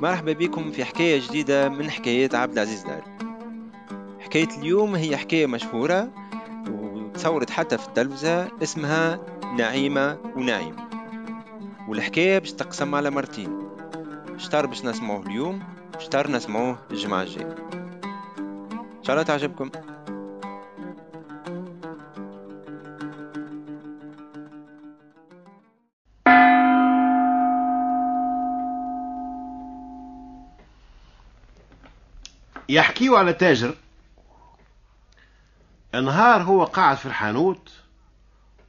مرحبا بكم في حكاية جديدة من حكايات عبد العزيز دار. حكاية اليوم هي حكاية مشهورة وتصورت حتى في التلفزة اسمها نعيمة ونعيم والحكاية باش تقسم على مرتين. شطار باش نسمعوه اليوم شطار نسمعوه الجمعة الجاية. إن شاء الله تعجبكم. يحكيوا على تاجر. نهار هو قاعد في الحانوت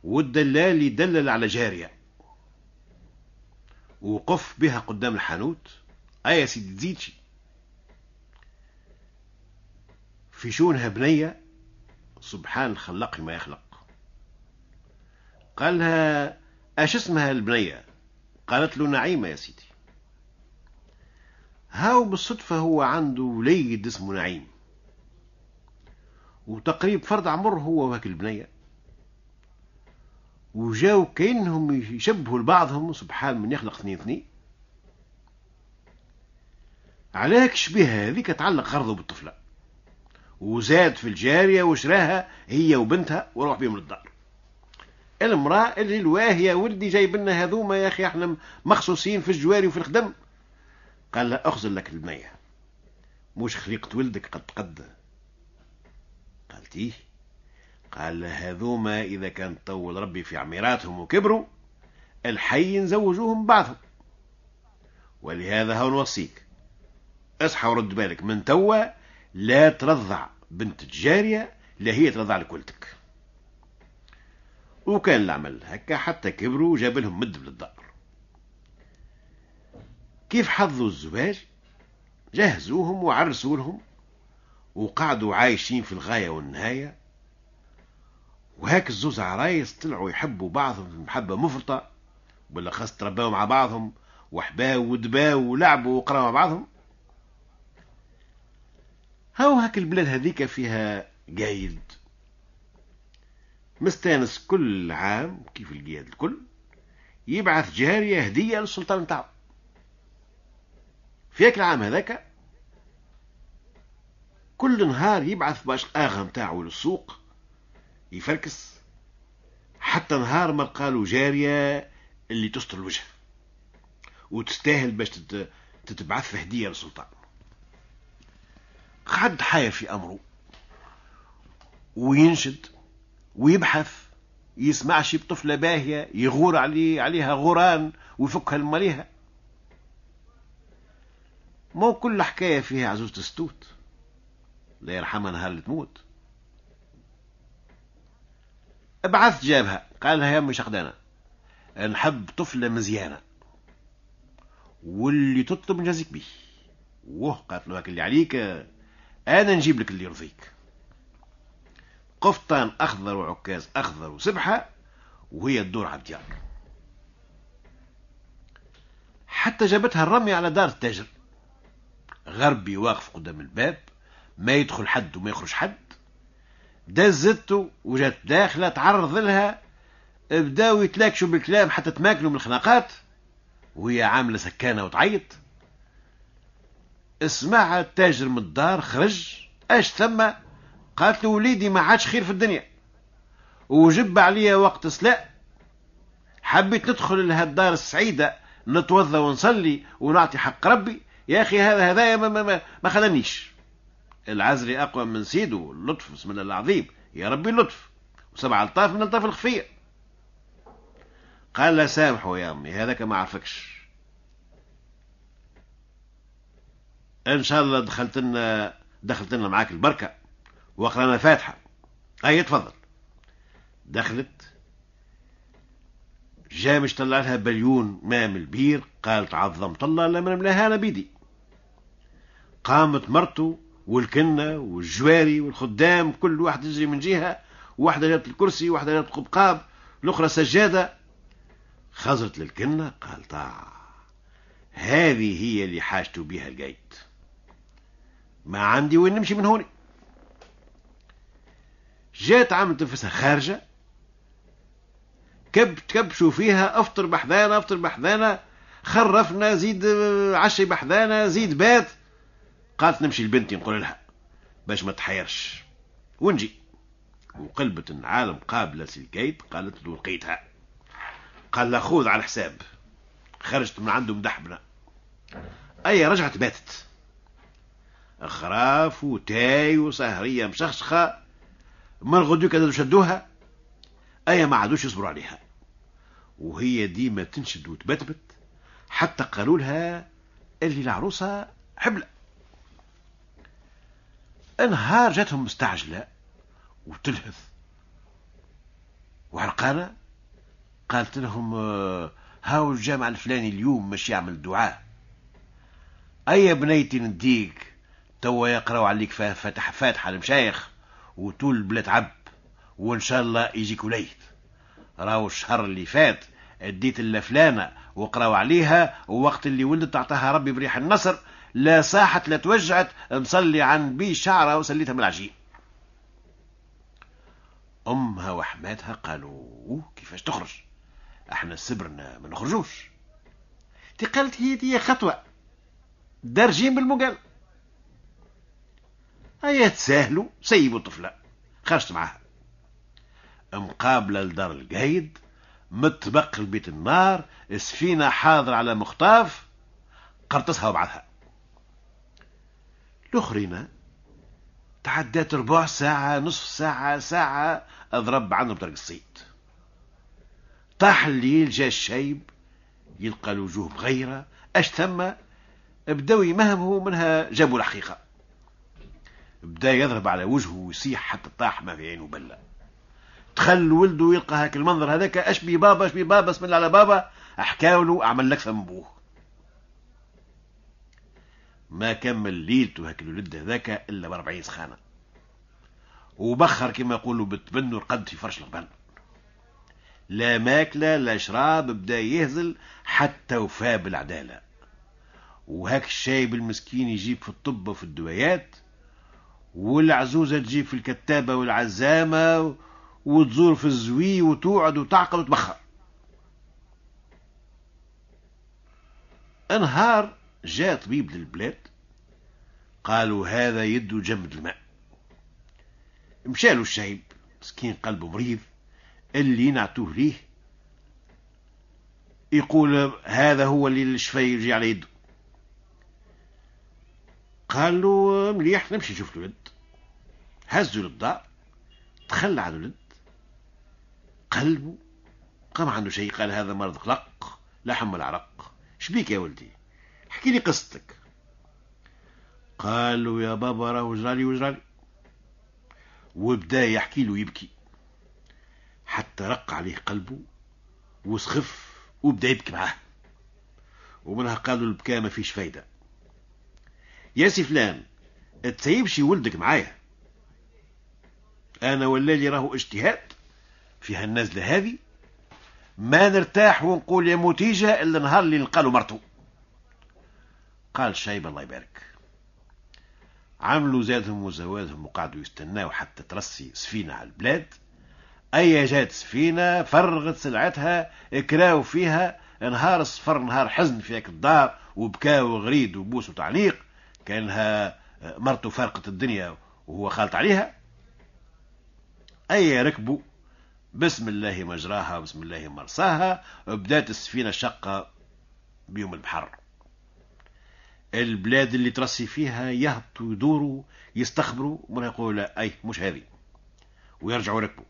والدلال يدلل على جارية. وقف بها قدام الحانوت. أي يا سيدي تزيدشي في شونها بنية سبحان الخلاق ما يخلق. قال لها أش اسمها البنية؟ قالت له نعيمة يا سيدي. هاو بالصدفة هو عنده وليد اسمه نعيم. وتقريب فرد عمر هو وهاك البنية. وجاو كأنهم يشبهوا لبعضهم سبحان من يخلق اثنين اثنين. عليك شبيه هذيك تعلق غرضه بالطفلة. وزاد في الجارية وشراها هي وبنتها وروح بهم للدار. المرأة اللي الواهية ولدي جايب لنا هذوما يا أخي إحنا مخصوصين في الجواري وفي الخدم. قال له أخزن لك البنية مش خليقة ولدك قد قد. قالت إيه؟ قال هذوما إذا كان طول ربي في عميراتهم وكبروا الحي نزوجوهم بعضهم ولهذا هو نوصيك اصحى ورد بالك من توا لا ترضع بنت الجارية لا هي ترضع لك ولدك. وكان العمل هكا حتى كبروا وجاب لهم مد بالدار كيف حظوا الزواج؟ جهزوهم وعرسوا لهم وقعدوا عايشين في الغاية والنهاية. وهاك الزوز عرايس طلعوا يحبوا بعضهم محبة مفرطة بالأخص تربوا مع بعضهم وحباوا ودباوا ولعبوا وقراوا مع بعضهم. هاو هاك البلاد هذيك فيها قايد؟ مستانس كل عام كيف القياد الكل يبعث جارية هدية للسلطان نتاعو. في هاك العام هذاك كل نهار يبعث باش الآغا نتاعو للسوق يفركس حتى نهار ما لقالو جارية اللي تستر الوجه وتستاهل باش تتبعث هدية للسلطان. قعد حاير في أمره وينشد ويبحث يسمع شي بطفلة باهية يغور عليه عليها غوران ويفكها المليها مو كل حكاية فيها عزوزة الستوت لا يرحمها نهار اللي تموت ابعث جابها. قال لها يا أمي شقدانة نحب طفلة مزيانة. واللي تطلب نجازيك بيه. وه قالت له اللي عليك أنا نجيب لك اللي يرضيك. قفطان أخضر وعكاز أخضر وسبحة وهي تدور على الديار حتى جابتها الرمي على دار التاجر. غربي واقف قدام الباب ما يدخل حد وما يخرج حد. دزته وجات داخلة تعرض لها بداو يتلاكشوا بالكلام حتى تماكلوا من الخناقات وهي عاملة سكانة وتعيط. اسمعها التاجر من الدار خرج. اش ثم؟ قالت له وليدي ما عادش خير في الدنيا. وجب عليا وقت صلاة حبيت ندخل لهالدار السعيدة نتوضى ونصلي ونعطي حق ربي. يا أخي هذا هذايا ما, ما, ما, ما خلانيش العزري أقوى من سيده اللطف بسم الله العظيم. يا ربي اللطف. وسبع ألطاف من ألطاف الخفية. قال لا سامحوا يا أمي هذاك ما عرفكش. إن شاء الله دخلت لنا دخلت لنا معاك البركة. وقرانا فاتحة. أي تفضل. دخلت. جا مش طلع لها بليون ماء من البير. قالت عظمت الله لما نملاها أنا بيدي. قامت مرته والكنة والجواري والخدام كل واحد يجري من جهة واحدة جابت الكرسي واحدة جابت قبقاب الأخرى سجادة. خزرت للكنة قالت آه هذه هي اللي حاجته بها القيد ما عندي وين نمشي من هوني جات عملت نفسها خارجة. كب تكبشوا فيها أفطر بحذانا أفطر بحذانا خرفنا زيد عشي بحذانا زيد بات. قالت نمشي لبنتي نقول لها باش ما تحيرش. ونجي. وقلبت العالم قابلة سلكيت قالت له لقيتها. قال لا خذ على الحساب خرجت من عنده مدحبنا أي رجعت باتت. خراف وتاي وسهرية مشخشخة. من غدو كذا شدوها أي ما عادوش يصبروا عليها. وهي ديما تنشد وتبتبت حتى قالوا لها اللي العروسة حبلة. انهار جاتهم مستعجلة وتلهث. وعرقانة قالت لهم آه، هاو الجامع الفلاني اليوم مش يعمل دعاء. أي بنيتي نديك؟ توا يقراو عليك فتح فاتحة المشايخ وطول البلاد عب وإن شاء الله يجيك وليد. راهو الشهر اللي فات اديت اللفلانة وقراو عليها ووقت اللي ولدت أعطاها ربي بريح النصر لا صاحت لا توجعت نصلي عن بي شعرها وسليتها من العجين. أمها وحماتها قالوا كيفاش تخرج؟ أحنا صبرنا ما نخرجوش. تي قالت هي دي خطوة دارجين بالمقال هيا تساهلوا سيبوا الطفلة خرجت معاها. مقابلة لدار القايد متبق البيت النار سفينة حاضر على مخطاف قرطسها وبعدها الأخرين تعدات ربع ساعة نصف ساعة ساعة أضرب عنهم طريق الصيد. طاح الليل جا الشيب يلقى الوجوه مغيرة. أش ثم؟ بداو يمهموا منها جابوا الحقيقة. بدا يضرب على وجهه ويصيح حتى طاح ما في عينه بلة. دخل ولده يلقى هاك المنظر هذاك. أش بي بابا أش بي بابا بسم الله على بابا. احكاوله أعمل لك من بوه ما كمل ليلته هاك الولد هذاك إلا بأربعين سخانة. وبخر كما يقولوا بتبنوا القد في فرش الغبن. لا ماكلة لا شراب بدا يهزل حتى وفى بالعداله وهاك الشايب المسكين يجيب في الطب وفي الدويات والعزوزة تجيب في الكتابة والعزامة وتزور في الزوي وتقعد وتعقل وتبخر. انهار جاء طبيب للبلاد قالوا هذا يده جمد الماء. مشالوا الشعيب مسكين قلبه مريض اللي نعتوه ليه يقول هذا هو اللي الشفاي يجي على يده. قال له مليح نمشي نشوف الولد. هزوا للدار تخلى على الولد قلبه قام عنده شيء قال هذا مرض قلق لا حمل عرق شبيك يا ولدي؟ احكي لي قصتك. قال له يا بابا راه وجرالي وجرالي وبدا يحكي له يبكي. حتى رق عليه قلبه وسخف وبدأ يبكي معاه. ومنها قالوا البكاء ما فيش فايدة. يا سي فلان تسيبش ولدك معايا. أنا ولا لي راهو اجتهاد في هالنزلة هذه. ما نرتاح ونقول يا موتيجة إلا نهار اللي نلقى له مرته قال شايب الله يبارك. عملوا زادهم وزوادهم وقعدوا يستناوا حتى ترسي سفينة على البلاد. أي جات سفينة فرغت سلعتها اكراو فيها نهار الصفر نهار حزن في هيك الدار وبكاو وغريد وبوس وتعليق. كانها مرته فارقت الدنيا وهو خالط عليها. أي ركبوا. بسم الله مجراها بسم الله مرساها. بدات السفينة شقة بيوم البحر. البلاد اللي ترسي فيها يهبطوا يدوروا يستخبروا من يقول أي مش هذه. ويرجعوا ركبوا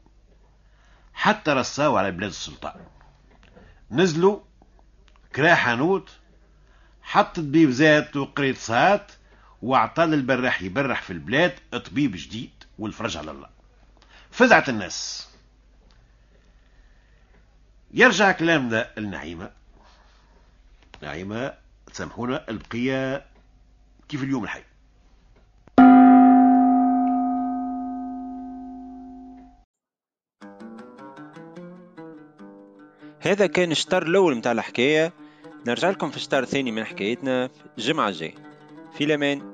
حتى رساوا على بلاد السلطان. نزلوا كرا حانوت حط طبيب زيت وقريت صات وعطى البراح يبرح في البلاد طبيب جديد والفرج على الله. فزعت الناس. يرجع كلامنا النعيمة نعيمة تسامحونا البقية كيف اليوم الحي؟ هذا كان الشطر الأول متاع الحكاية. نرجع لكم في الشطر الثاني من حكايتنا الجمعة الجاية. في الأمان.